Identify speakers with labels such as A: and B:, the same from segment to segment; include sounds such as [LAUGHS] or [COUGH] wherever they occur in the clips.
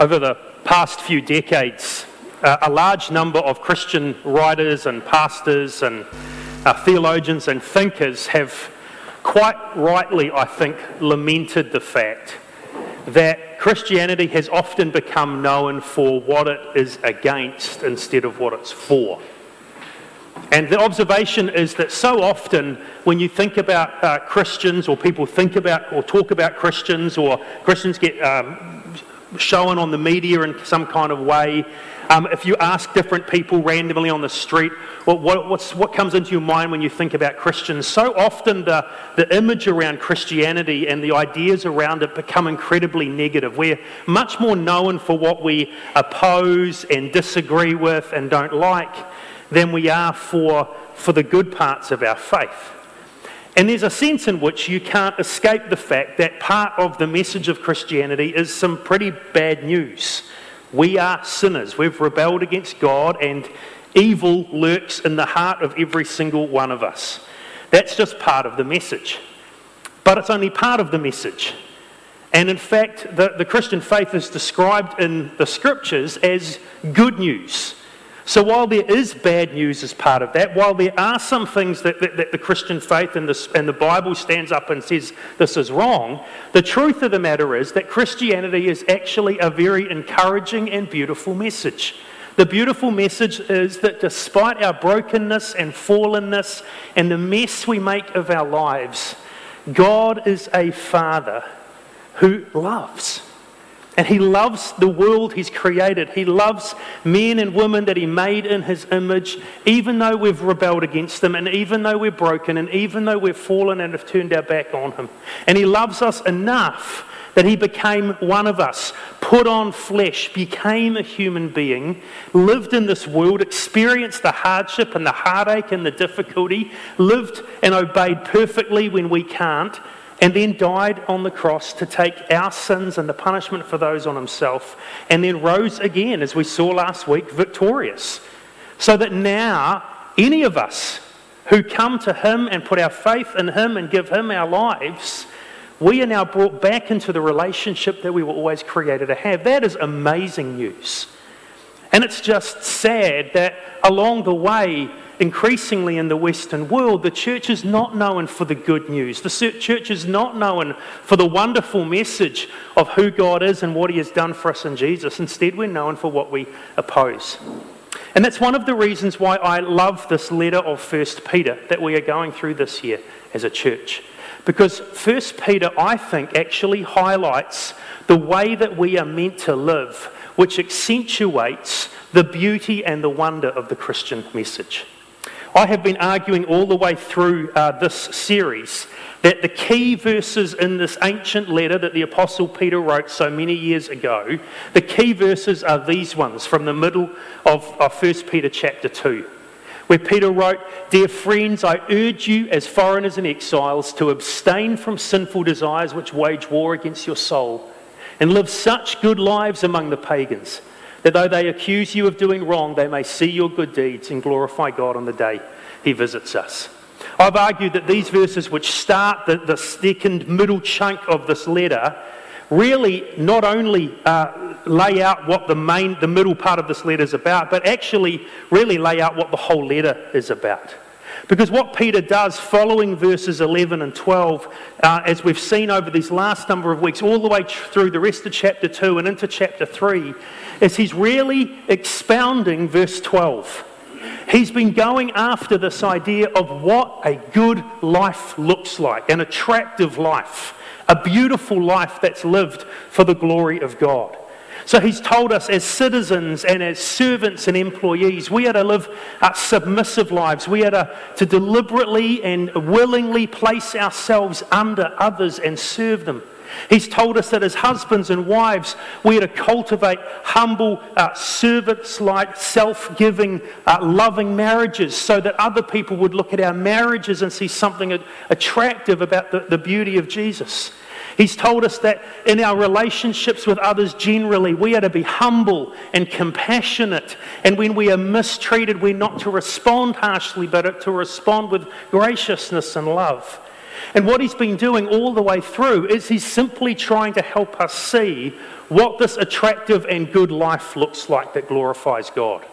A: Over the past few decades, a large number of Christian writers and pastors and uh, theologians and thinkers have quite rightly, I think, lamented the fact that Christianity has often become known for what it is against instead of what it's for. And the observation is that so often when you think about uh, Christians, or people think about or talk about Christians, or Christians get um, shown on the media in some kind of way. Um, if you ask different people randomly on the street, what, what comes into your mind when you think about Christians? So often the, the image around Christianity and the ideas around it become incredibly negative. We're much more known for what we oppose and disagree with and don't like than we are for, for the good parts of our faith. And there's a sense in which you can't escape the fact that part of the message of Christianity is some pretty bad news. We are sinners. We've rebelled against God, and evil lurks in the heart of every single one of us. That's just part of the message. But it's only part of the message. And in fact, the, the Christian faith is described in the scriptures as good news. So while there is bad news as part of that, while there are some things that, that, that the Christian faith and, and the Bible stands up and says this is wrong, the truth of the matter is that Christianity is actually a very encouraging and beautiful message. The beautiful message is that despite our brokenness and fallenness and the mess we make of our lives, God is a Father who loves. And he loves the world he's created. He loves men and women that he made in his image, even though we've rebelled against him, and even though we're broken, and even though we've fallen and have turned our back on him. And he loves us enough that he became one of us, put on flesh, became a human being, lived in this world, experienced the hardship and the heartache and the difficulty, lived and obeyed perfectly when we can't and then died on the cross to take our sins and the punishment for those on himself, and then rose again, as we saw last week, victorious. So that now, any of us who come to him and put our faith in him and give him our lives, we are now brought back into the relationship that we were always created to have. That is amazing news. And it's just sad that along the way, increasingly in the Western world, the church is not known for the good news. The church is not known for the wonderful message of who God is and what He has done for us in Jesus. Instead, we're known for what we oppose. And that's one of the reasons why I love this letter of 1 Peter that we are going through this year as a church. Because 1 Peter, I think, actually highlights the way that we are meant to live, which accentuates the beauty and the wonder of the Christian message. I have been arguing all the way through uh, this series that the key verses in this ancient letter that the Apostle Peter wrote so many years ago, the key verses are these ones from the middle of, of 1 Peter chapter 2, where Peter wrote, Dear friends, I urge you as foreigners and exiles to abstain from sinful desires which wage war against your soul, and live such good lives among the pagans that though they accuse you of doing wrong, they may see your good deeds and glorify God on the day he visits us. I've argued that these verses, which start the, the second middle chunk of this letter, really not only uh, lay out what the main, the middle part of this letter is about, but actually really lay out what the whole letter is about. Because what Peter does following verses 11 and 12, uh, as we've seen over these last number of weeks, all the way through the rest of chapter 2 and into chapter 3, is he's really expounding verse 12. He's been going after this idea of what a good life looks like, an attractive life, a beautiful life that's lived for the glory of God. So he's told us as citizens and as servants and employees, we are to live uh, submissive lives. We are to, to deliberately and willingly place ourselves under others and serve them. He's told us that as husbands and wives, we are to cultivate humble, uh, servants like, self giving, uh, loving marriages so that other people would look at our marriages and see something attractive about the, the beauty of Jesus. He's told us that in our relationships with others generally, we are to be humble and compassionate. And when we are mistreated, we're not to respond harshly, but to respond with graciousness and love. And what he's been doing all the way through is he's simply trying to help us see what this attractive and good life looks like that glorifies God.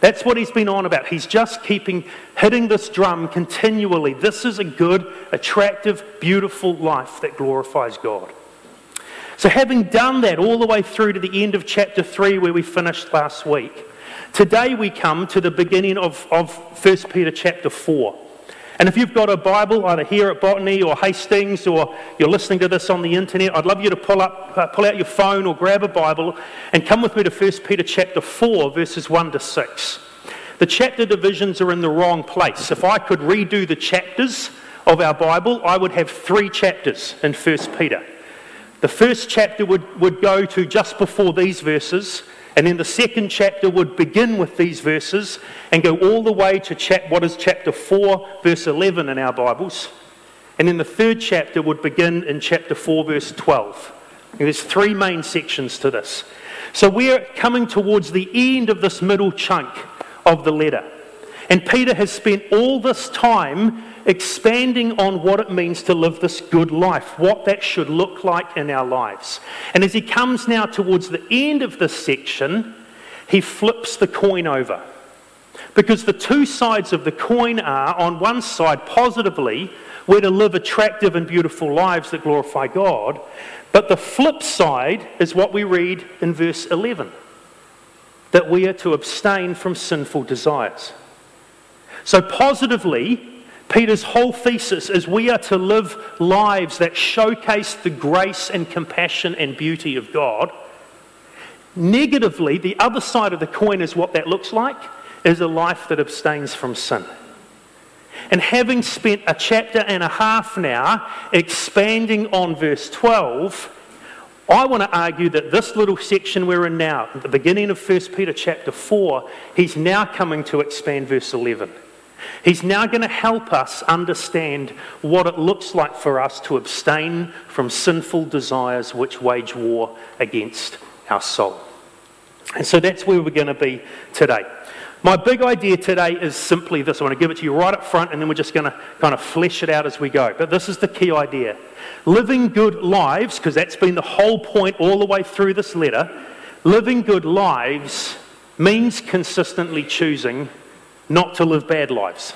A: That's what he's been on about. He's just keeping hitting this drum continually. This is a good, attractive, beautiful life that glorifies God. So, having done that all the way through to the end of chapter 3, where we finished last week, today we come to the beginning of, of 1 Peter chapter 4. And if you've got a Bible, either here at Botany or Hastings, or you're listening to this on the internet, I'd love you to pull, up, uh, pull out your phone or grab a Bible and come with me to 1 Peter chapter 4, verses 1 to 6. The chapter divisions are in the wrong place. If I could redo the chapters of our Bible, I would have three chapters in 1 Peter. The first chapter would, would go to just before these verses, and then the second chapter would begin with these verses and go all the way to chap- what is chapter 4, verse 11 in our Bibles. And then the third chapter would begin in chapter 4, verse 12. And there's three main sections to this. So we're coming towards the end of this middle chunk of the letter. And Peter has spent all this time expanding on what it means to live this good life, what that should look like in our lives. And as he comes now towards the end of this section, he flips the coin over. Because the two sides of the coin are on one side, positively, we're to live attractive and beautiful lives that glorify God. But the flip side is what we read in verse 11 that we are to abstain from sinful desires. So, positively, Peter's whole thesis is we are to live lives that showcase the grace and compassion and beauty of God. Negatively, the other side of the coin is what that looks like is a life that abstains from sin. And having spent a chapter and a half now expanding on verse 12, I want to argue that this little section we're in now, at the beginning of 1 Peter chapter 4, he's now coming to expand verse 11. He's now going to help us understand what it looks like for us to abstain from sinful desires which wage war against our soul. And so that's where we're going to be today. My big idea today is simply this. I want to give it to you right up front, and then we're just going to kind of flesh it out as we go. But this is the key idea living good lives, because that's been the whole point all the way through this letter, living good lives means consistently choosing not to live bad lives.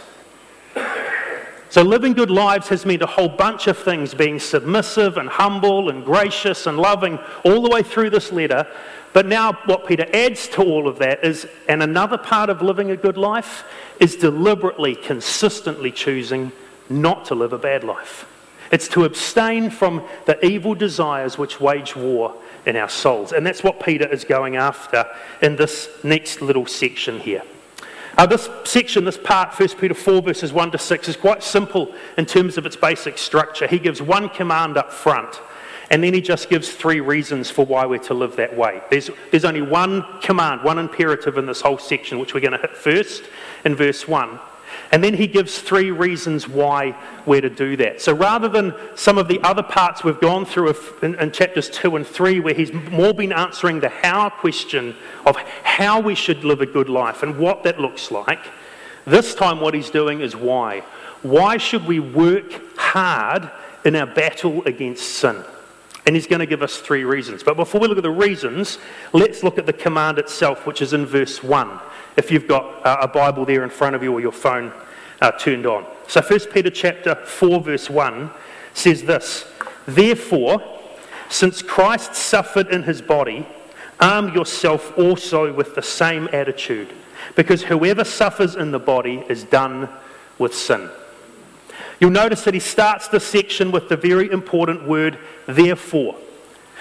A: So, living good lives has meant a whole bunch of things being submissive and humble and gracious and loving all the way through this letter. But now, what Peter adds to all of that is, and another part of living a good life is deliberately, consistently choosing not to live a bad life. It's to abstain from the evil desires which wage war in our souls. And that's what Peter is going after in this next little section here. Uh, this section, this part, 1 Peter 4, verses 1 to 6, is quite simple in terms of its basic structure. He gives one command up front, and then he just gives three reasons for why we're to live that way. There's, there's only one command, one imperative in this whole section, which we're going to hit first in verse 1. And then he gives three reasons why we're to do that. So rather than some of the other parts we've gone through in, in, chapters 2 and 3, where he's more been answering the how question of how we should live a good life and what that looks like, this time what he's doing is why. Why should we work hard in our battle against sin? And he's going to give us three reasons. But before we look at the reasons, let's look at the command itself, which is in verse 1 if you've got a Bible there in front of you or your phone uh, turned on. So 1 Peter chapter 4 verse 1 says this, Therefore, since Christ suffered in his body, arm yourself also with the same attitude, because whoever suffers in the body is done with sin. You'll notice that he starts this section with the very important word, therefore.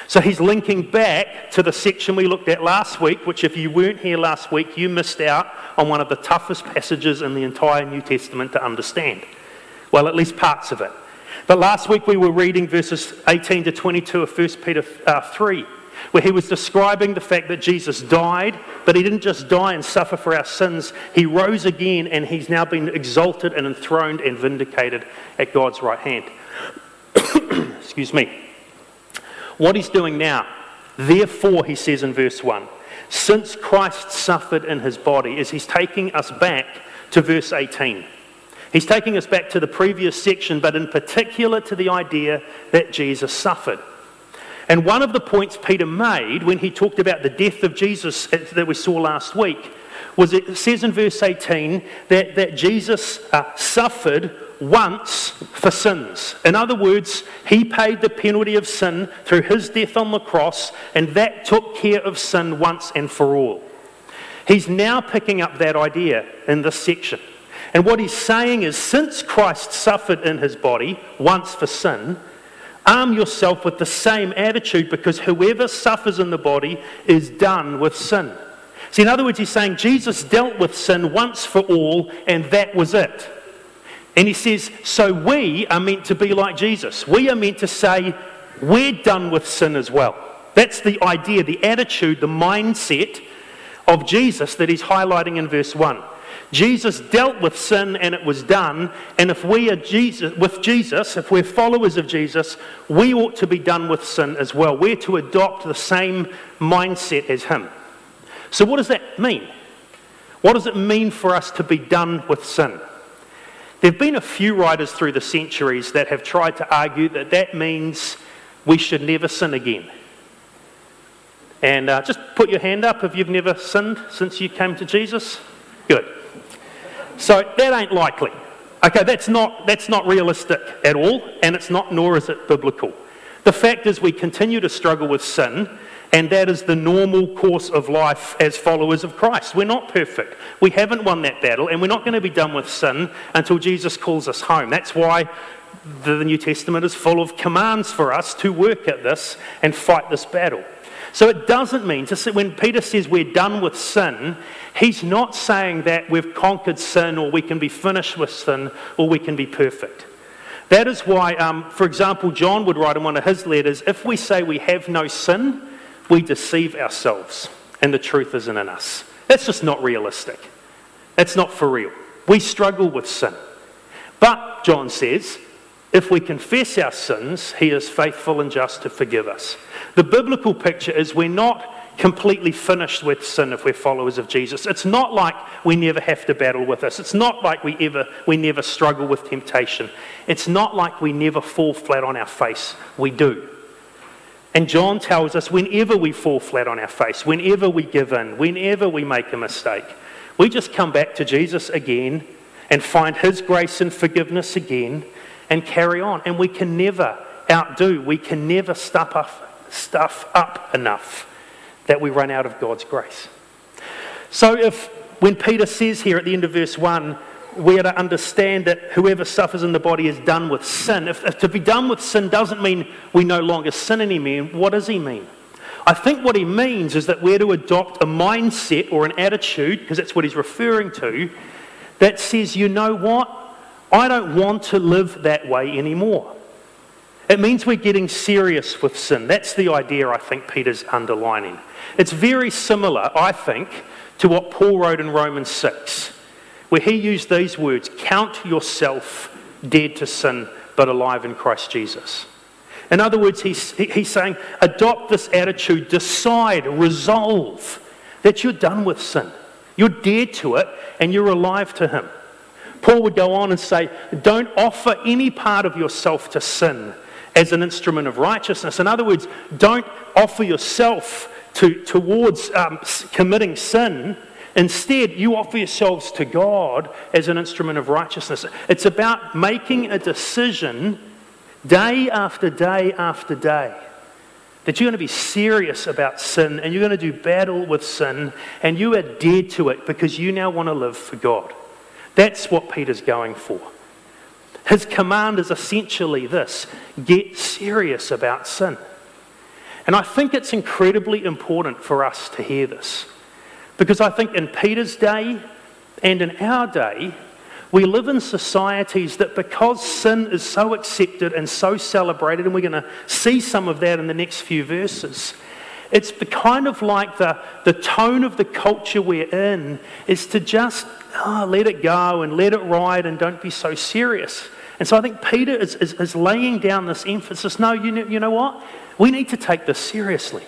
A: So he's linking back to the section we looked at last week, which, if you weren't here last week, you missed out on one of the toughest passages in the entire New Testament to understand. Well, at least parts of it. But last week we were reading verses 18 to 22 of 1 Peter uh, 3, where he was describing the fact that Jesus died, but he didn't just die and suffer for our sins. He rose again and he's now been exalted and enthroned and vindicated at God's right hand. [COUGHS] Excuse me. What he's doing now, therefore, he says in verse 1, since Christ suffered in his body, is he's taking us back to verse 18. He's taking us back to the previous section, but in particular to the idea that Jesus suffered. And one of the points Peter made when he talked about the death of Jesus that we saw last week was it says in verse 18 that, that Jesus uh, suffered once for sins. In other words, he paid the penalty of sin through his death on the cross, and that took care of sin once and for all. He's now picking up that idea in this section. And what he's saying is since Christ suffered in his body once for sin, arm yourself with the same attitude because whoever suffers in the body is done with sin. See, in other words, he's saying Jesus dealt with sin once for all, and that was it. And he says, so we are meant to be like Jesus. We are meant to say, we're done with sin as well. That's the idea, the attitude, the mindset of Jesus that he's highlighting in verse 1. Jesus dealt with sin and it was done. And if we are Jesus, with Jesus, if we're followers of Jesus, we ought to be done with sin as well. We're to adopt the same mindset as him. So, what does that mean? What does it mean for us to be done with sin? There have been a few writers through the centuries that have tried to argue that that means we should never sin again. And uh, just put your hand up if you've never sinned since you came to Jesus. Good. So that ain't likely. Okay, that's not, that's not realistic at all, and it's not, nor is it biblical. The fact is, we continue to struggle with sin, and that is the normal course of life as followers of Christ. We're not perfect. We haven't won that battle, and we're not going to be done with sin until Jesus calls us home. That's why the New Testament is full of commands for us to work at this and fight this battle. So it doesn't mean to say, when Peter says we're done with sin, he's not saying that we've conquered sin or we can be finished with sin or we can be perfect. That is why, um, for example, John would write in one of his letters if we say we have no sin, we deceive ourselves and the truth isn't in us. That's just not realistic. That's not for real. We struggle with sin. But, John says, if we confess our sins, he is faithful and just to forgive us. The biblical picture is we're not completely finished with sin if we're followers of Jesus. It's not like we never have to battle with this. It's not like we ever we never struggle with temptation. It's not like we never fall flat on our face. We do. And John tells us whenever we fall flat on our face, whenever we give in, whenever we make a mistake, we just come back to Jesus again and find his grace and forgiveness again and carry on. And we can never outdo, we can never stuff up, stuff up enough that we run out of God's grace. So, if when Peter says here at the end of verse 1, we are to understand that whoever suffers in the body is done with sin. If, if to be done with sin doesn't mean we no longer sin anymore, what does he mean? I think what he means is that we're to adopt a mindset or an attitude, because that's what he's referring to, that says, you know what? I don't want to live that way anymore. It means we're getting serious with sin. That's the idea I think Peter's underlining. It's very similar, I think, to what Paul wrote in Romans 6, where he used these words Count yourself dead to sin, but alive in Christ Jesus. In other words, he's, he's saying, adopt this attitude, decide, resolve that you're done with sin. You're dead to it, and you're alive to Him. Paul would go on and say, Don't offer any part of yourself to sin as an instrument of righteousness. In other words, don't offer yourself to, towards um, committing sin. Instead, you offer yourselves to God as an instrument of righteousness. It's about making a decision day after day after day that you're going to be serious about sin and you're going to do battle with sin and you are dead to it because you now want to live for God. That's what Peter's going for. His command is essentially this get serious about sin. And I think it's incredibly important for us to hear this. Because I think in Peter's day and in our day, We live in societies that, because sin is so accepted and so celebrated, and we're going to see some of that in the next few verses, it's kind of like the, the tone of the culture we're in is to just oh, let it go and let it ride and don't be so serious. And so I think Peter is, is, is laying down this emphasis no, you know, you know what? We need to take this seriously.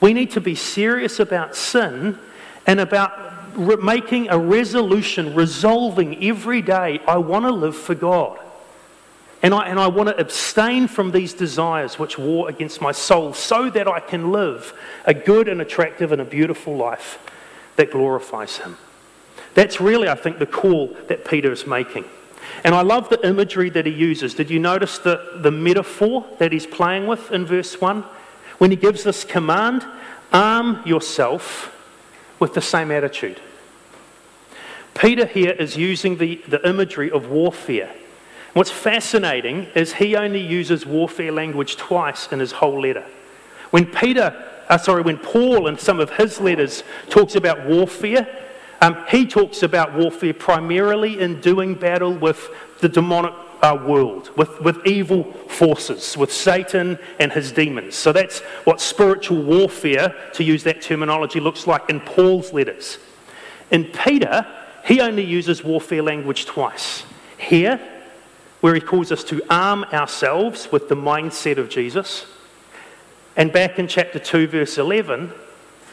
A: We need to be serious about sin and about re- making a resolution, resolving every day, I want to live for God. And I, and I want to abstain from these desires which war against my soul so that I can live a good and attractive and a beautiful life that glorifies Him. That's really, I think, the call that Peter is making. And I love the imagery that he uses. Did you notice the, the metaphor that he's playing with in verse 1? When he gives this command, arm yourself with the same attitude. Peter here is using the, the imagery of warfare. What's fascinating is he only uses warfare language twice in his whole letter. When Peter, uh, sorry, when Paul in some of his letters talks about warfare, um, he talks about warfare primarily in doing battle with the demonic uh, world, with, with evil forces, with Satan and his demons. So that's what spiritual warfare, to use that terminology, looks like in Paul's letters. In Peter, he only uses warfare language twice. Here, where he calls us to arm ourselves with the mindset of Jesus. And back in chapter 2, verse 11,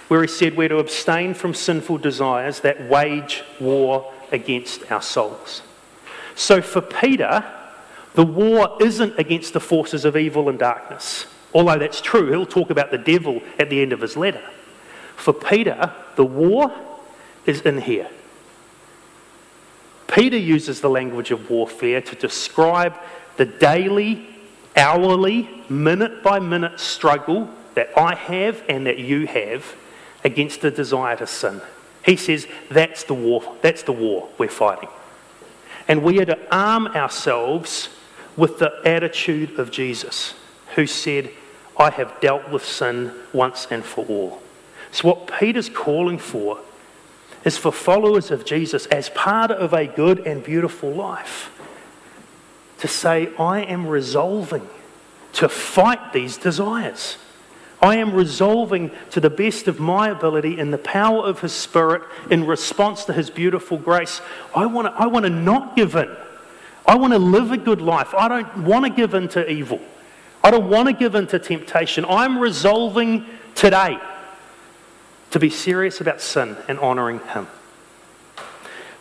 A: where he said we're to abstain from sinful desires that wage war against our souls. So for Peter, the war isn't against the forces of evil and darkness. Although that's true, he'll talk about the devil at the end of his letter. For Peter, the war is in here. Peter uses the language of warfare to describe the daily, hourly, minute by minute struggle that I have and that you have against the desire to sin. He says that's the war. That's the war we're fighting. And we are to arm ourselves with the attitude of Jesus, who said, I have dealt with sin once and for all. So, what Peter's calling for is for followers of Jesus, as part of a good and beautiful life, to say, I am resolving to fight these desires. I am resolving to the best of my ability in the power of His Spirit in response to His beautiful grace. I want to, I want to not give in. I want to live a good life. I don't want to give in to evil. I don't want to give in to temptation. I'm resolving today to be serious about sin and honouring Him.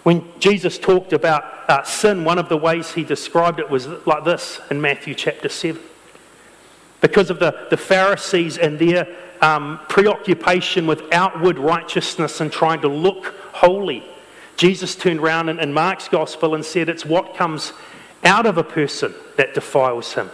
A: When Jesus talked about uh, sin, one of the ways he described it was like this in Matthew chapter 7 because of the, the Pharisees and their um, preoccupation with outward righteousness and trying to look holy. Jesus turned around in, in Mark's gospel and said, It's what comes out of a person that defiles him.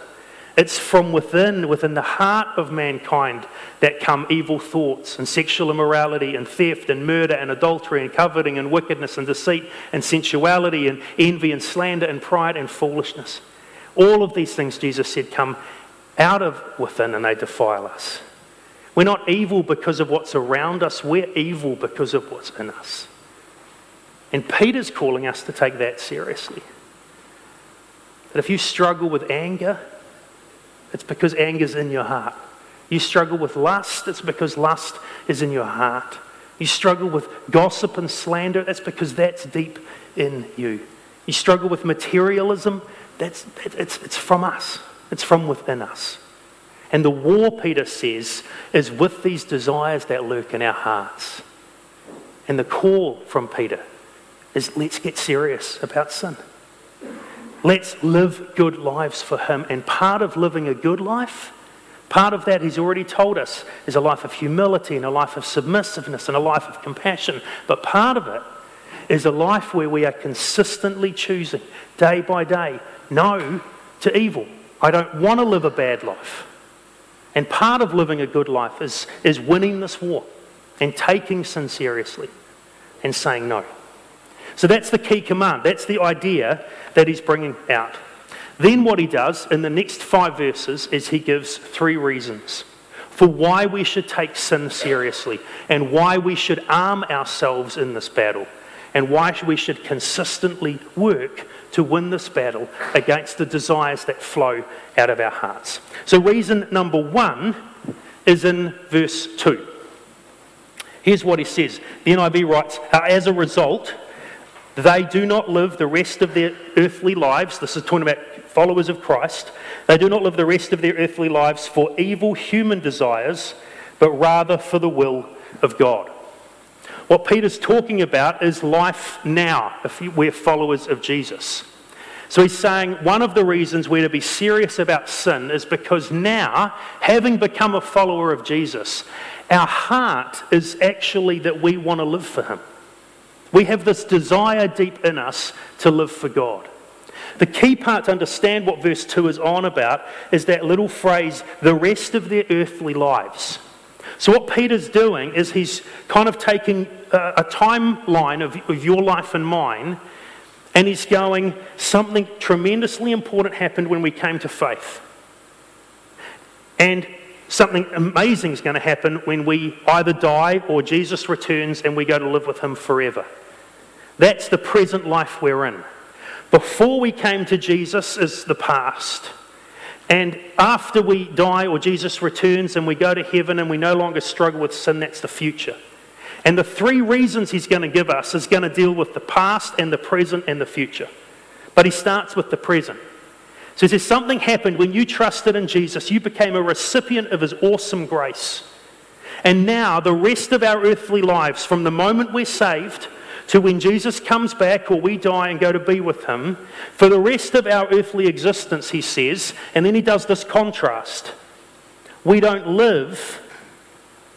A: It's from within, within the heart of mankind, that come evil thoughts and sexual immorality and theft and murder and adultery and coveting and wickedness and deceit and sensuality and envy and slander and pride and foolishness. All of these things, Jesus said, come out of within and they defile us. We're not evil because of what's around us, we're evil because of what's in us. And Peter's calling us to take that seriously. That if you struggle with anger, it's because anger's in your heart. You struggle with lust, it's because lust is in your heart. You struggle with gossip and slander, that's because that's deep in you. You struggle with materialism, that's, it's, it's from us. It's from within us. And the war, Peter says, is with these desires that lurk in our hearts. And the call from Peter is let's get serious about sin. Let's live good lives for Him. And part of living a good life, part of that He's already told us, is a life of humility and a life of submissiveness and a life of compassion. But part of it is a life where we are consistently choosing, day by day, no to evil I don't want to live a bad life. And part of living a good life is, is winning this war and taking sin seriously and saying no. So that's the key command. That's the idea that he's bringing out. Then, what he does in the next five verses is he gives three reasons for why we should take sin seriously and why we should arm ourselves in this battle. and why we should consistently work to win this battle against the desires that flow out of our hearts. So, reason number one is in verse 2. Here's what he says The NIV writes, uh, As a result, they do not live the rest of their earthly lives. This is talking about followers of Christ. They do not live the rest of their earthly lives for evil human desires, but rather for the will of God. What Peter's talking about is life now, if we're followers of Jesus. So he's saying one of the reasons we're to be serious about sin is because now, having become a follower of Jesus, our heart is actually that we want to live for him. We have this desire deep in us to live for God. The key part to understand what verse 2 is on about is that little phrase, the rest of their earthly lives. So, what Peter's doing is he's kind of taking a, timeline of, of your life and mine, and he's going, something tremendously important happened when we came to faith. And something amazing is going to happen when we either die or Jesus returns and we go to live with him forever. That's the present life we're in. Before we came to Jesus is the past. And after we die or Jesus returns and we go to heaven and we no longer struggle with sin, that's the future. And the three reasons he's going to give us is going to deal with the past and the present and the future. But he starts with the present. So he says, Something happened when you trusted in Jesus. You became a recipient of his awesome grace. And now, the rest of our earthly lives, from the moment we're saved to when Jesus comes back or we die and go to be with him, for the rest of our earthly existence, he says, and then he does this contrast. We don't live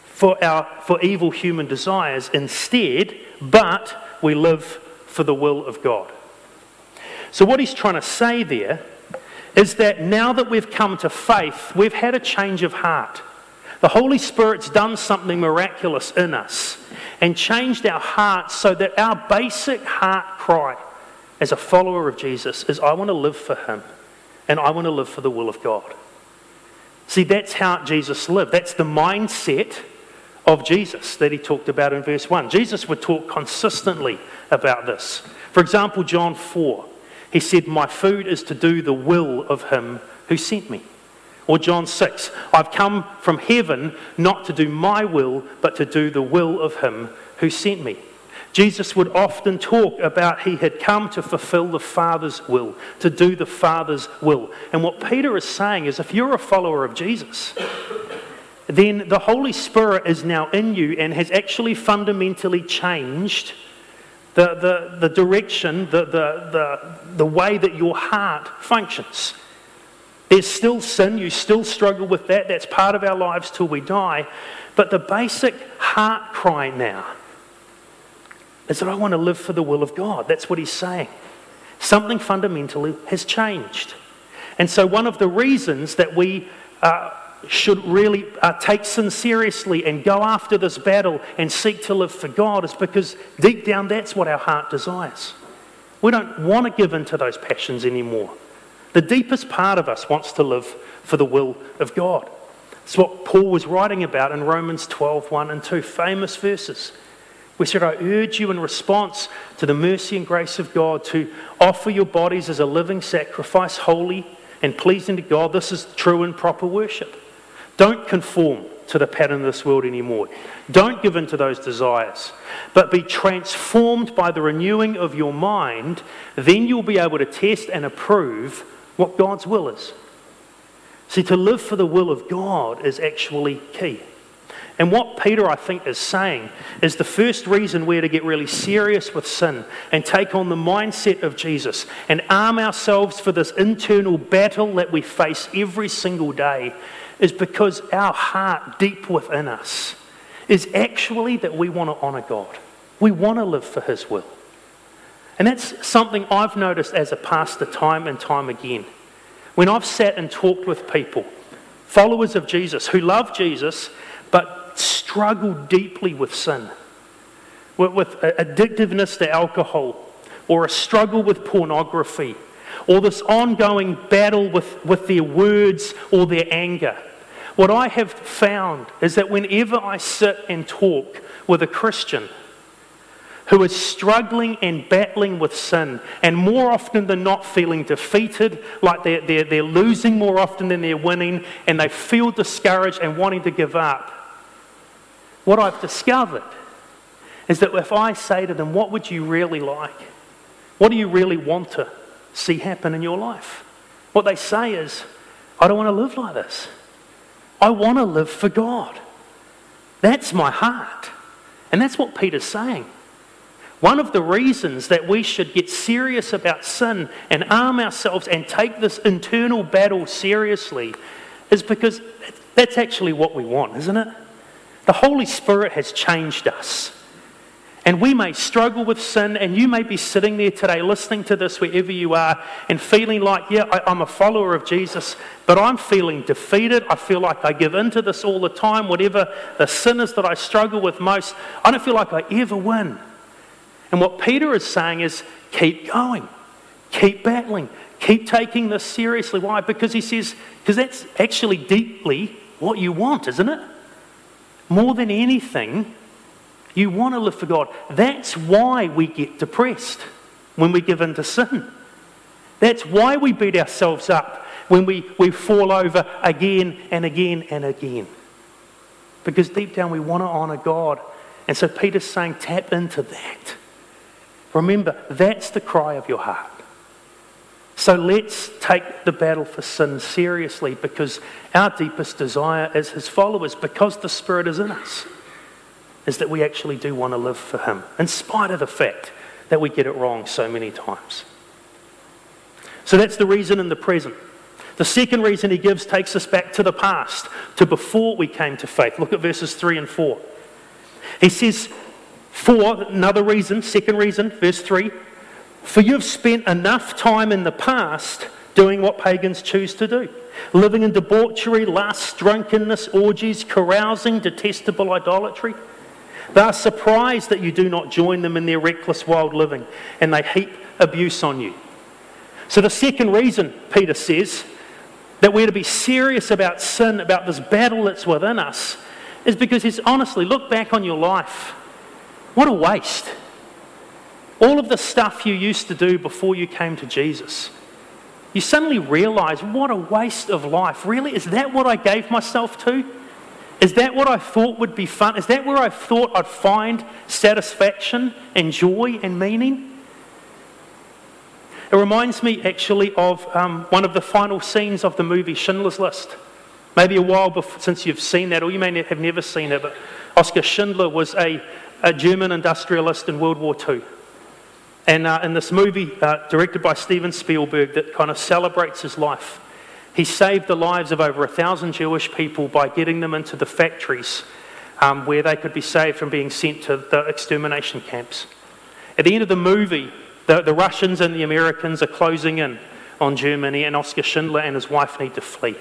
A: for, our, for evil human desires instead, but we live for the will of God. So, what he's trying to say there is that now that we've come to faith, we've had a change of heart. The Holy Spirit's done something miraculous in us and changed our hearts so that our basic heart cry as a follower of Jesus is I want to live for Him and I want to live for the will of God. See, that's how Jesus lived. That's the mindset of Jesus that he talked about in verse 1. Jesus would talk consistently about this. For example, John 4, he said, My food is to do the will of him who sent me. Or John 6, I've come from heaven not to do my will, but to do the will of him who sent me. Jesus would often talk about he had come to fulfill the Father's will, to do the Father's will. And what Peter is saying is if you're a follower of Jesus, then the Holy Spirit is now in you and has actually fundamentally changed the, the, the direction, the, the, the, the way that your heart functions. There's still sin, you still struggle with that. That's part of our lives till we die. But the basic heart cry now is that I want to live for the will of God. That's what he's saying. Something fundamentally has changed. And so, one of the reasons that we uh, should really uh, take sin seriously and go after this battle and seek to live for God is because deep down that's what our heart desires. We don't want to give in to those passions anymore. The deepest part of us wants to live for the will of God. It's what Paul was writing about in Romans 12 1 and 2, famous verses. We said, I urge you in response to the mercy and grace of God to offer your bodies as a living sacrifice, holy and pleasing to God. This is true and proper worship. Don't conform to the pattern of this world anymore. Don't give in to those desires, but be transformed by the renewing of your mind. Then you'll be able to test and approve what God's will is. See, to live for the will of God is actually key. And what Peter, I think, is saying is the first reason we're to get really serious with sin and take on the mindset of Jesus and arm ourselves for this internal battle that we face every single day is because our heart deep within us is actually that we want to honour God. We want to live for His will. And that's something I've noticed as a pastor time and time again. When I've sat and talked with people, followers of Jesus, who love Jesus but struggle deeply with sin, with, addictiveness to alcohol, or a struggle with pornography, or this ongoing battle with, with their words or their anger. What I have found is that whenever I sit and talk with a Christian who is struggling and battling with sin, and more often than not feeling defeated, like they're, they're, they're losing more often than they're winning, and they feel discouraged and wanting to give up, what I've discovered is that if I say to them, What would you really like? What do you really want to see happen in your life? What they say is, I don't want to live like this. I want to live for God. That's my heart. And that's what Peter's saying. One of the reasons that we should get serious about sin and arm ourselves and take this internal battle seriously is because that's actually what we want, isn't it? The Holy Spirit has changed us. And we may struggle with sin, and you may be sitting there today listening to this wherever you are and feeling like, yeah, I, am a follower of Jesus, but I'm feeling defeated. I feel like I give into this all the time. Whatever the sin is that I struggle with most, I don't feel like I ever win. And what Peter is saying is keep going, keep battling, keep taking this seriously. Why? Because he says, because that's actually deeply what you want, isn't it? More than anything, you want to live for God. That's why we get depressed when we give in to sin. That's why we beat ourselves up when we, we fall over again and again and again. Because deep down we want to honour God. And so Peter's saying, tap into that. Remember, that's the cry of your heart. So let's take the battle for sin seriously because our deepest desire as his followers, because the Spirit is in us, is that we actually do want to live for him, in spite of the fact that we get it wrong so many times. So that's the reason in the present. The second reason he gives takes us back to the past, to before we came to faith. Look at verses 3 and 4. He says, for another reason, second reason, verse 3 For you have spent enough time in the past doing what pagans choose to do, living in debauchery, lust, drunkenness, orgies, carousing, detestable idolatry. They are surprised that you do not join them in their reckless, wild living, and they heap abuse on you. So, the second reason, Peter says, that we're to be serious about sin, about this battle that's within us, is because he's honestly, look back on your life. What a waste. All of the stuff you used to do before you came to Jesus. You suddenly realize what a waste of life. Really? Is that what I gave myself to? Is that what I thought would be fun? Is that where I thought I'd find satisfaction and joy and meaning? It reminds me actually of um, one of the final scenes of the movie Schindler's List. Maybe a while before, since you've seen that, or you may have never seen it, but Oskar Schindler was a a German industrialist in World War II. And uh, in this movie, uh, directed by Steven Spielberg, that kind of celebrates his life, he saved the lives of over a thousand Jewish people by getting them into the factories um, where they could be saved from being sent to the extermination camps. At the end of the movie, the, the Russians and the Americans are closing in on Germany, and Oskar Schindler and his wife need to flee.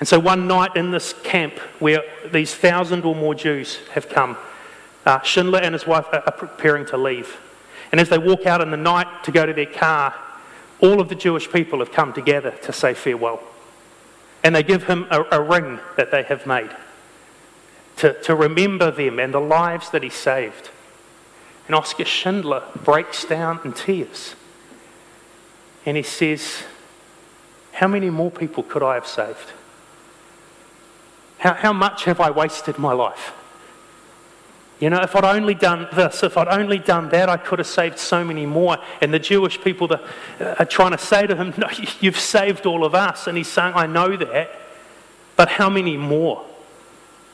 A: And so, one night in this camp where these thousand or more Jews have come, uh, Schindler and his wife are, are preparing to leave. And as they walk out in the night to go to their car, all of the Jewish people have come together to say farewell. And they give him a, a ring that they have made to, to remember them and the lives that he saved. And Oskar Schindler breaks down in tears. And he says, How many more people could I have saved? How, how much have I wasted my life? You know, if I'd only done this, if I'd only done that, I could have saved so many more. And the Jewish people uh, are trying to say to him, [LAUGHS] No, you've saved all of us. And he's saying, I know that, but how many more?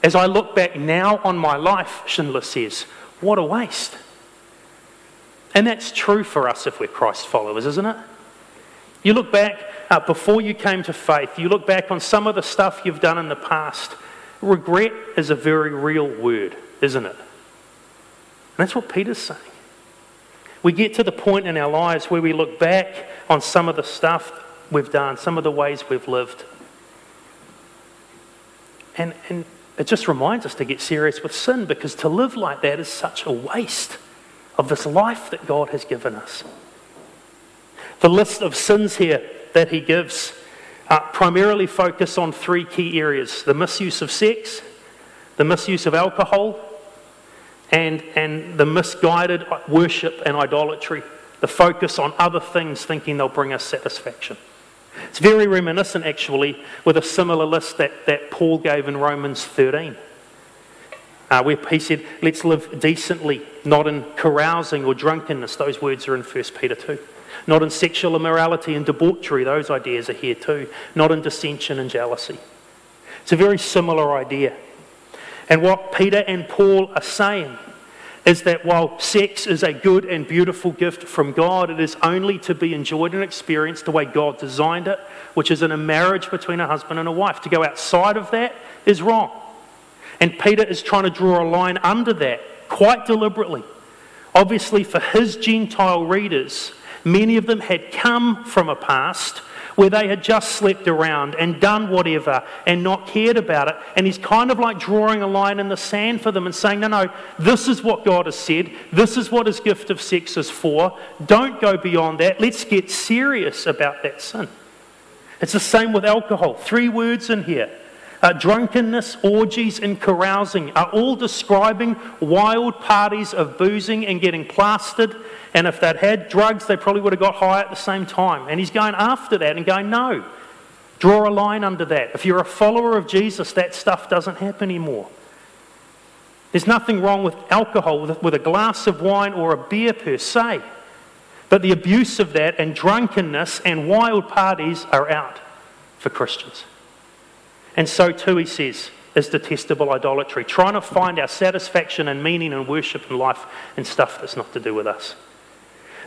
A: As I look back now on my life, Schindler says, what a waste. And that's true for us if we're Christ followers, isn't it? You look back uh, before you came to faith, you look back on some of the stuff you've done in the past. Regret is a very real word, isn't it? And that's what Peter's saying. We get to the point in our lives where we look back on some of the stuff we've done, some of the ways we've lived. And, and it just reminds us to get serious with sin because to live like that is such a waste of this life that God has given us. The list of sins here that he gives uh, primarily focus on three key areas the misuse of sex, the misuse of alcohol, and, and the misguided worship and idolatry, the focus on other things thinking they'll bring us satisfaction. It's very reminiscent, actually, with a similar list that, that Paul gave in Romans 13. Uh, where he said, let's live decently, not in carousing or drunkenness. Those words are in 1 Peter 2. Not in sexual immorality and debauchery. Those ideas are here too. Not in dissension and jealousy. It's a very similar idea. And what Peter and Paul are saying is that while sex is a good and beautiful gift from God, it is only to be enjoyed and experienced the way God designed it, which is in a marriage between a husband and a wife. To go outside of that is wrong. And Peter is trying to draw a line under that quite deliberately. Obviously, for his Gentile readers, many of them had come from a past where they had just slept around and done whatever and not cared about it. And he's kind of like drawing a line in the sand for them and saying, No, no, this is what God has said. This is what his gift of sex is for. Don't go beyond that. Let's get serious about that sin. It's the same with alcohol. Three words in here. Uh, drunkenness, orgies, and carousing are all describing wild parties of boozing and getting plastered and if they'd had drugs, they probably would have got high at the same time. And he's going after that and going, no, draw a line under that. If you're a follower of Jesus, that stuff doesn't happen anymore. There's nothing wrong with alcohol, with, a glass of wine or a beer per se. But the abuse of that and drunkenness and wild parties are out for Christians. And so too, he says, is detestable idolatry, trying to find our satisfaction and meaning and worship and life in stuff that's not to do with us.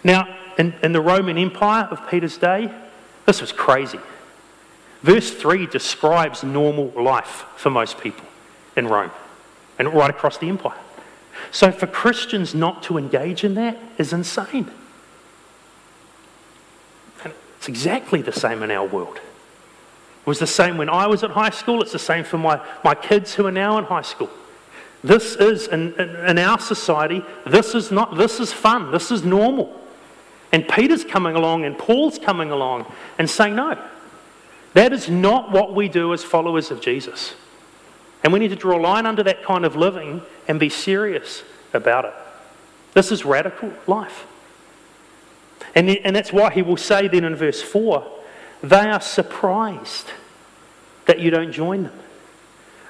A: Now, in, in the Roman Empire of Peter's day, this was crazy. Verse 3 describes normal life for most people in Rome and right across the empire. So for Christians not to engage in that is insane. And it's exactly the same in our world. It was the same when I was at high school, it's the same for my, my kids who are now in high school. This is, in, in, in our society, this is not, this is fun, this is normal. And Peter's coming along and Paul's coming along and saying, no, that is not what we do as followers of Jesus. And we need to draw a line under that kind of living and be serious about it. This is radical life. And, and that's why he will say then in verse 4 they are surprised that you don't join them.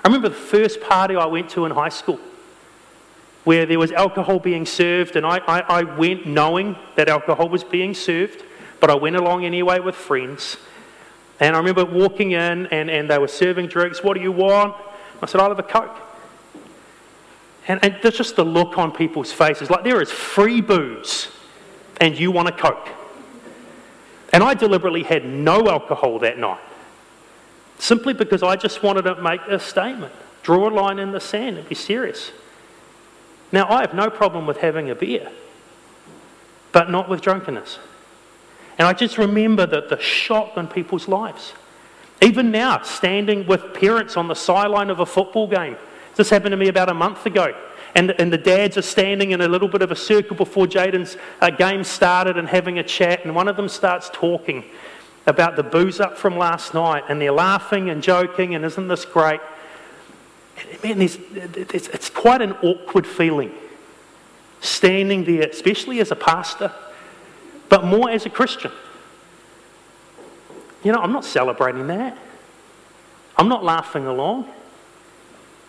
A: I remember the first party I went to in high school where there was alcohol being served, and I, I, I went knowing that alcohol was being served, but I went along anyway with friends. And I remember walking in, and, and they were serving drinks. What do you want? I said, I'll have a Coke. And, and there's just the look on people's faces like there is free booze, and you want a Coke. And I deliberately had no alcohol that night, simply because I just wanted to make a statement, draw a line in the sand, and be serious. Now, I have no problem with having a beer, but not with drunkenness. And I just remember that the shock on people's lives. Even now, standing with parents on the sideline of a football game. This happened to me about a month ago. And, and the dads are standing in a little bit of a circle before Jaden's uh, game started and having a chat. And one of them starts talking about the booze up from last night. And they're laughing and joking, and isn't this great? Man, it's, it's quite an awkward feeling standing there, especially as a pastor, but more as a Christian. You know, I'm not celebrating that. I'm not laughing along.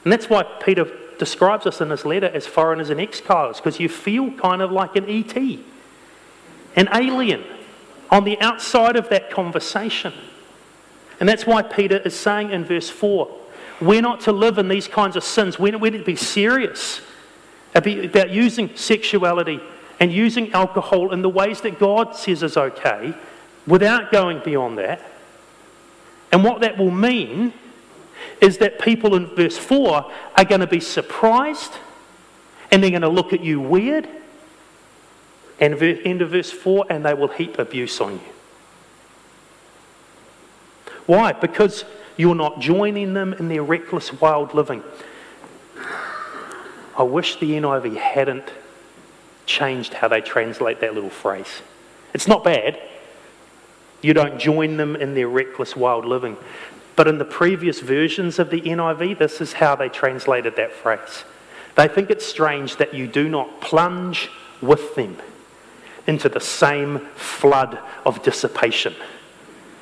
A: And that's why Peter describes us in his letter as foreigners and exiles, because you feel kind of like an ET, an alien on the outside of that conversation. And that's why Peter is saying in verse 4 we're not to live in these kinds of sins. We're, we're to be serious about using sexuality and using alcohol in the ways that God says is okay without going beyond that. And what that will mean is that people in verse 4 are going to be surprised and they're going to look at you weird. And end of verse 4, and they will heap abuse on you. Why? Because you're not joining them in their reckless, wild living. I wish the NIV hadn't changed how they translate that little phrase. It's not bad. You don't join them in their reckless, wild living. But in the previous versions of the NIV, this is how they translated that phrase. They think it's strange that you do not plunge with them into the same flood of dissipation.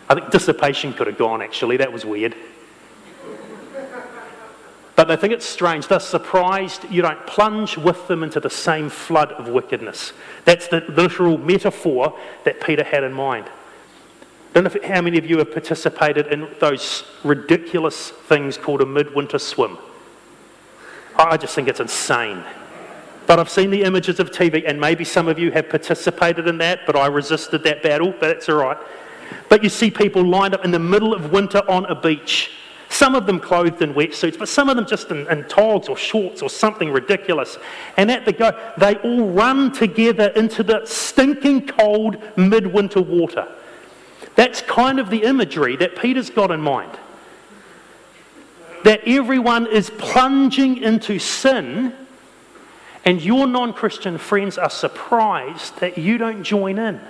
A: I think dissipation could have gone, actually. That was weird. But they think it's strange. They're surprised you don't plunge with them into the same flood of wickedness. That's the literal metaphor that Peter had in mind. I don't know how many of you have participated in those ridiculous things called a midwinter swim. I just think it's insane. But I've seen the images of TV, and maybe some of you have participated in that, but I resisted that battle, but it's all right. But you see people lined up in the middle of winter on a beach some of them clothed in wetsuits, but some of them just in, in togs or shorts or something ridiculous. And at the go, they all run together into the stinking cold midwinter water. That's kind of the imagery that Peter's got in mind. That everyone is plunging into sin, and your non Christian friends are surprised that you don't join in.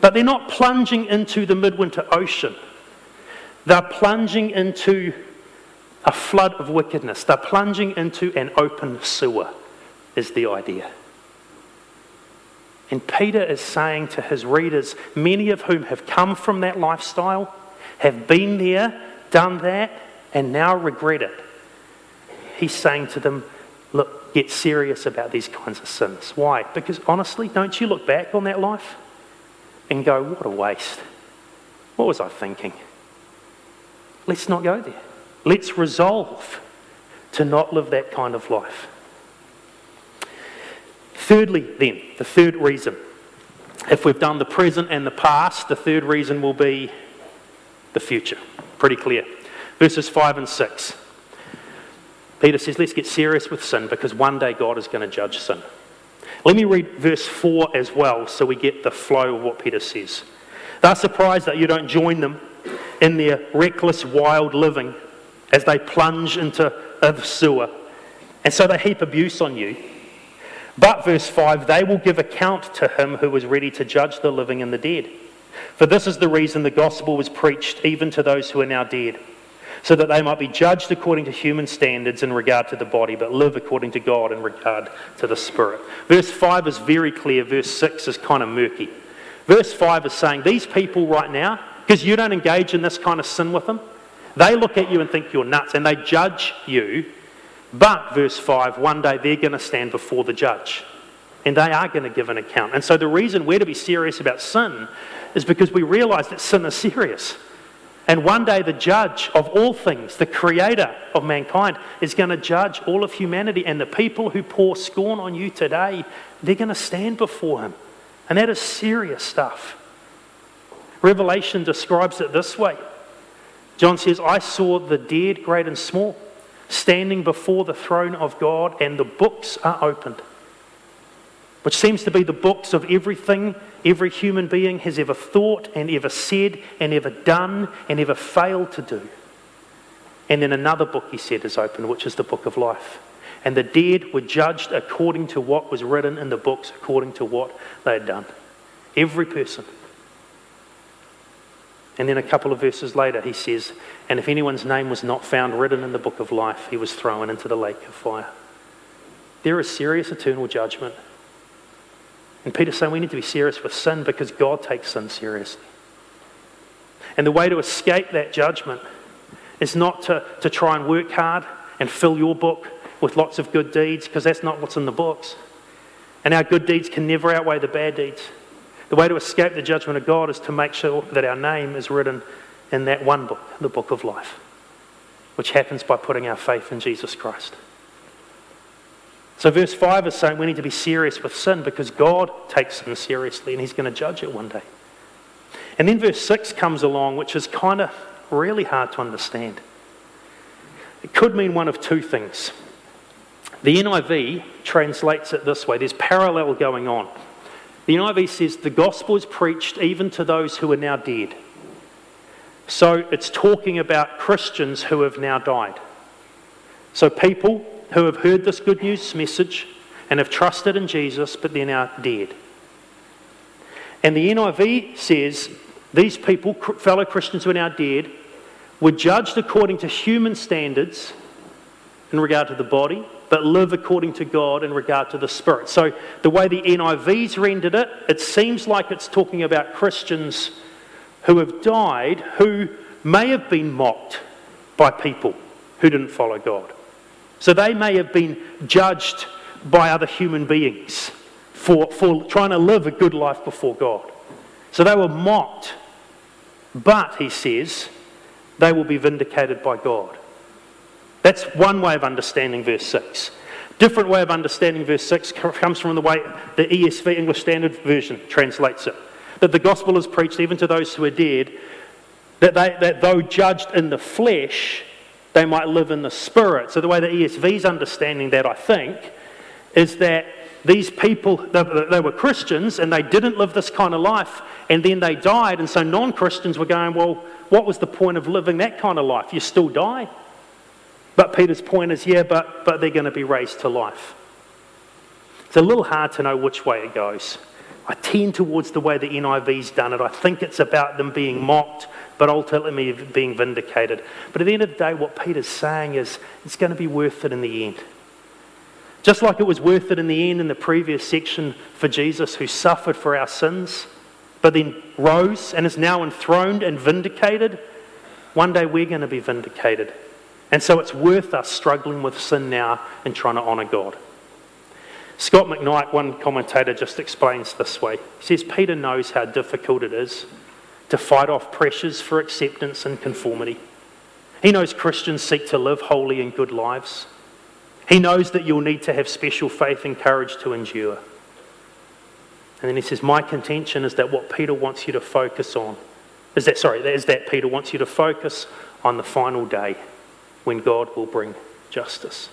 A: But they're not plunging into the midwinter ocean. They're plunging into a flood of wickedness. They're plunging into an open sewer, is the idea. And Peter is saying to his readers, many of whom have come from that lifestyle, have been there, done that, and now regret it. He's saying to them, look, get serious about these kinds of sins. Why? Because honestly, don't you look back on that life and go, what a waste? What was I thinking? Let's not go there. Let's resolve to not live that kind of life. Thirdly, then, the third reason. If we've done the present and the past, the third reason will be the future. Pretty clear. Verses 5 and 6. Peter says, Let's get serious with sin because one day God is going to judge sin. Let me read verse 4 as well so we get the flow of what Peter says. They're surprised that you don't join them in their reckless, wild living as they plunge into a sewer. And so they heap abuse on you. But, verse 5, they will give account to him who is ready to judge the living and the dead. For this is the reason the gospel was preached even to those who are now dead, so that they might be judged according to human standards in regard to the body, but live according to God in regard to the spirit. Verse 5 is very clear, verse 6 is kind of murky. Verse 5 is saying these people right now, because you don't engage in this kind of sin with them. They look at you and think you're nuts and they judge you. But, verse 5, one day they're going to stand before the judge and they are going to give an account. And so, the reason we're to be serious about sin is because we realize that sin is serious. And one day, the judge of all things, the creator of mankind, is going to judge all of humanity. And the people who pour scorn on you today, they're going to stand before him. And that is serious stuff. Revelation describes it this way John says, I saw the dead, great and small, standing before the throne of God, and the books are opened. Which seems to be the books of everything every human being has ever thought and ever said and ever done and ever failed to do. And then another book, he said, is open, which is the book of life. And the dead were judged according to what was written in the books, according to what they had done. Every person. And then a couple of verses later, he says, And if anyone's name was not found written in the book of life, he was thrown into the lake of fire. There is serious eternal judgment. And Peter's saying we need to be serious with sin because God takes sin seriously. And the way to escape that judgment is not to, to try and work hard and fill your book with lots of good deeds because that's not what's in the books. And our good deeds can never outweigh the bad deeds. The way to escape the judgment of God is to make sure that our name is written in that one book, the book of life, which happens by putting our faith in Jesus Christ. So, verse 5 is saying we need to be serious with sin because God takes sin seriously and He's going to judge it one day. And then verse 6 comes along, which is kind of really hard to understand. It could mean one of two things. The NIV translates it this way there's parallel going on. The NIV says the gospel is preached even to those who are now dead. So it's talking about Christians who have now died. So people who have heard this good news message and have trusted in Jesus, but they're now dead. And the NIV says these people, fellow Christians who are now dead, were judged according to human standards in regard to the body, but live according to God in regard to the spirit. So, the way the NIV's rendered it, it seems like it's talking about Christians who have died who may have been mocked by people who didn't follow God. So, they may have been judged by other human beings for, for trying to live a good life before God. So, they were mocked. But, he says, they will be vindicated by God. That's one way of understanding verse 6. Different way of understanding verse 6 comes from the way the ESV English Standard Version translates it. That the gospel is preached even to those who are dead, that, they, that though judged in the flesh, they might live in the spirit. So the way the ESV is understanding that, I think, is that these people, they, they were Christians and they didn't live this kind of life, and then they died, and so non Christians were going, Well, what was the point of living that kind of life? You still die. But Peter's point is, yeah, but, but they're going to be raised to life. It's a little hard to know which way it goes. I tend towards the way the NIV's done it. I think it's about them being mocked, but ultimately being vindicated. But at the end of the day, what Peter's saying is it's going to be worth it in the end. Just like it was worth it in the end in the previous section for Jesus, who suffered for our sins, but then rose and is now enthroned and vindicated, one day we're going to be vindicated. And so it's worth us struggling with sin now and trying to honour God. Scot McKnight, one commentator, just explains this way. He says Peter knows how difficult it is to fight off pressures for acceptance and conformity. He knows Christians seek to live holy and good lives. He knows that you'll need to have special faith and courage to endure. And then he says, My contention is that what Peter wants you to focus on is that, sorry, is that Peter wants you to focus on the final day when God will bring justice.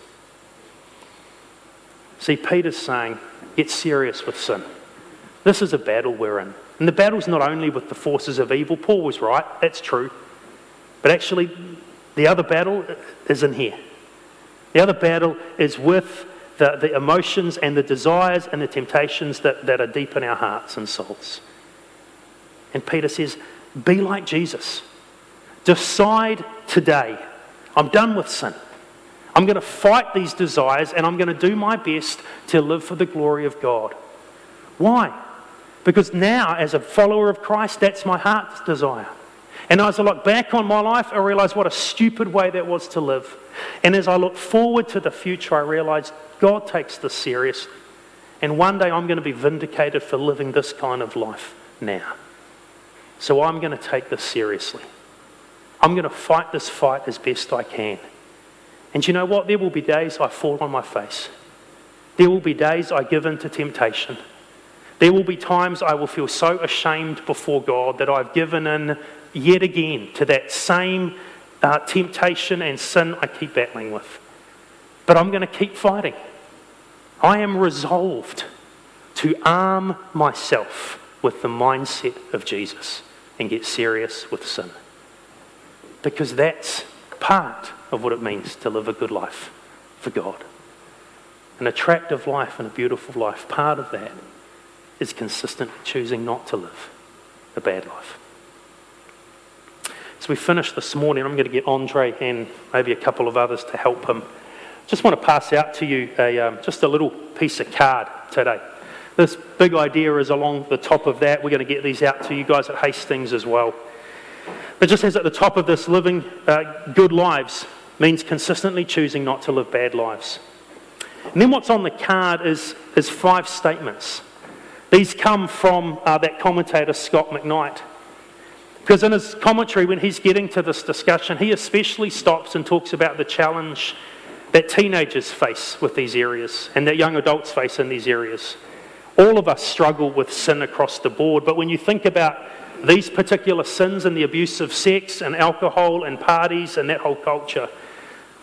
A: See, Peter's saying, get serious with sin. This is a battle we're in. And the battle's not only with the forces of evil. Paul was right, that's true. But actually, the other battle is in here. The other battle is with the, the emotions and the desires and the temptations that, that are deep in our hearts and souls. And Peter says, be like Jesus. Decide today I'm done with sin. I'm going to fight these desires and I'm going to do my best to live for the glory of God. Why? Because now, as a follower of Christ, that's my heart's desire. And as I look back on my life, I realize what a stupid way that was to live. And as I look forward to the future, I realize God takes this seriously. And one day I'm going to be vindicated for living this kind of life now. So I'm going to take this seriously. I'm going to fight this fight as best I can. And you know what? There will be days I fall on my face. There will be days I give in to temptation. There will be times I will feel so ashamed before God that I've given in yet again to that same uh, temptation and sin I keep battling with. But I'm going to keep fighting. I am resolved to arm myself with the mindset of Jesus and get serious with sin because that's part of what it means to live a good life for God. An attractive life and a beautiful life, part of that is consistent choosing not to live a bad life. So we finish this morning. I'm going to get Andre and maybe a couple of others to help him. Just want to pass out to you a, um, just a little piece of card today. This big idea is along the top of that. We're going to get these out to you guys at Hastings as well. But just as at the top of this, living uh, good lives means consistently choosing not to live bad lives. And then what's on the card is, is five statements. These come from uh, that commentator, Scot McKnight. Because in his commentary, when he's getting to this discussion, he especially stops and talks about the challenge that teenagers face with these areas and that young adults face in these areas. All of us struggle with sin across the board, but when you think about these particular sins and the abuse of sex and alcohol and parties and that whole culture,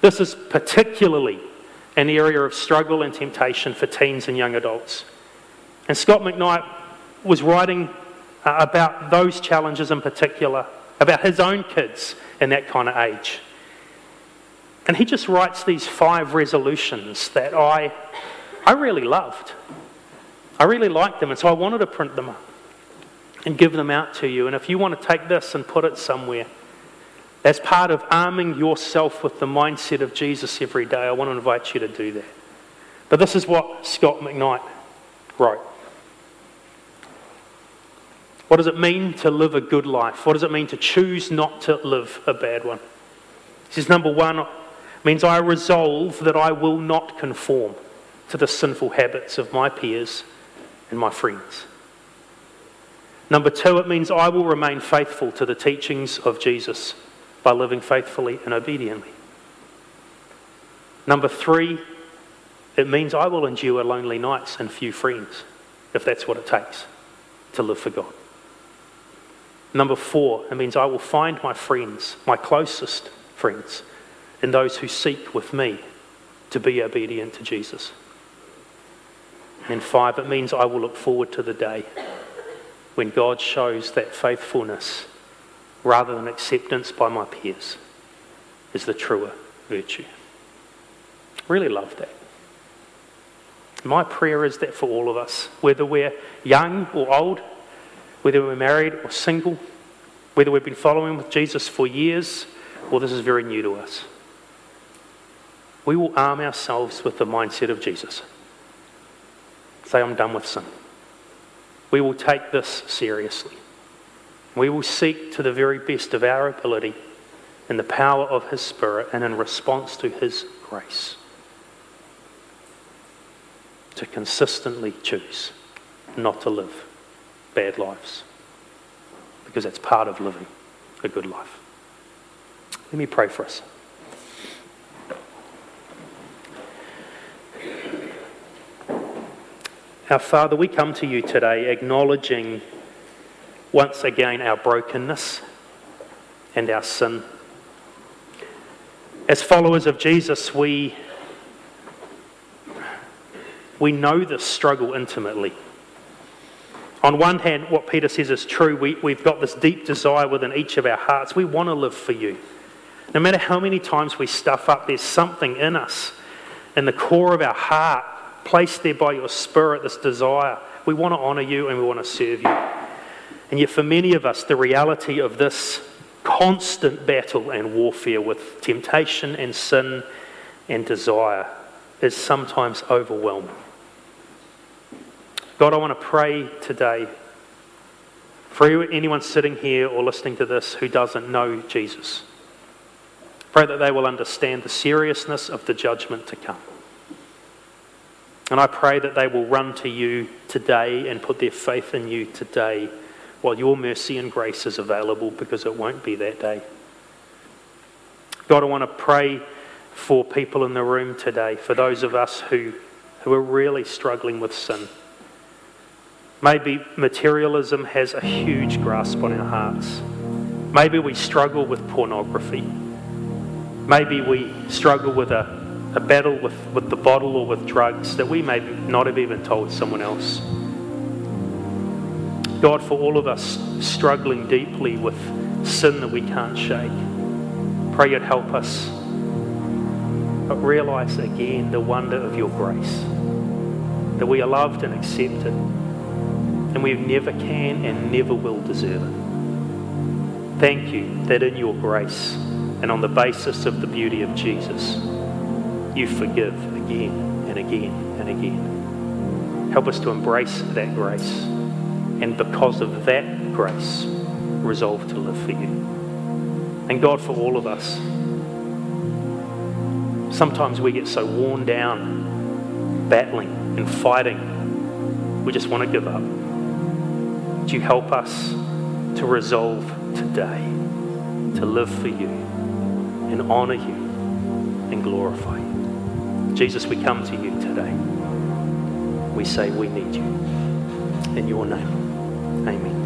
A: this is particularly an area of struggle and temptation for teens and young adults. And Scot McKnight was writing uh, about those challenges in particular, about his own kids in that kind of age. And he just writes these five resolutions that I, I really loved. I really liked them, and so I wanted to print them and give them out to you. And if you want to take this and put it somewhere, As part of arming yourself with the mindset of Jesus every day, I want to invite you to do that. But this is what Scot McKnight wrote. What does it mean to live a good life? What does it mean to choose not to live a bad one? He says, number one it means I resolve that I will not conform to the sinful habits of my peers and my friends. Number two, it means I will remain faithful to the teachings of Jesus by living faithfully and obediently. Number three, it means I will endure lonely nights and few friends, if that's what it takes to live for God. Number four, it means I will find my friends, my closest friends, and those who seek with me to be obedient to Jesus. And five, it means I will look forward to the day when God shows that faithfulness rather than acceptance by my peers is the truer virtue. Really love that. My prayer is that for all of us, whether we're young or old, whether we're married or single, whether we've been following with Jesus for years or this is very new to us, we will arm ourselves with the mindset of Jesus. Say, I'm done with sin. We will take this seriously. We will seek to the very best of our ability in the power of His Spirit and in response to His grace to consistently choose not to live bad lives because that's part of living a good life. Let me pray for us. Our Father, we come to you today acknowledging once again our brokenness and our sin. As followers of Jesus, we we know this struggle intimately. On one hand, what Peter says is true. We, we've got this deep desire within each of our hearts. We want to live for you. No matter how many times we stuff up, there's something in us, in the core of our heart, placed there by your Spirit, this desire. We want to honour you and we want to serve you. And yet, for many of us, the reality of this constant battle and warfare with temptation and sin and desire is sometimes overwhelming. God, I want to pray today for anyone sitting here or listening to this who doesn't know Jesus. Pray that they will understand the seriousness of the judgment to come. And I pray that they will run to you today and put their faith in you today while your mercy and grace is available because it won't be that day. God, I want to pray for people in the room today, for those of us who, who are really struggling with sin. Maybe materialism has a huge grasp on our hearts. Maybe we struggle with pornography. Maybe we struggle with a, a battle with, with the bottle or with drugs that we may not have even told someone else. God, for all of us struggling deeply with sin that we can't shake, pray you'd help us but realize again the wonder of your grace that we are loved and accepted and we never can and never will deserve it. Thank you that in your grace and on the basis of the beauty of Jesus, you forgive again and again and again. Help us to embrace that grace and because of that grace, resolve to live for you. And God, for all of us, sometimes we get so worn down battling and fighting, we just want to give up. Would you help us to resolve today to live for you and honor you and glorify you? Jesus, we come to you today. We say we need you. In your name, amen.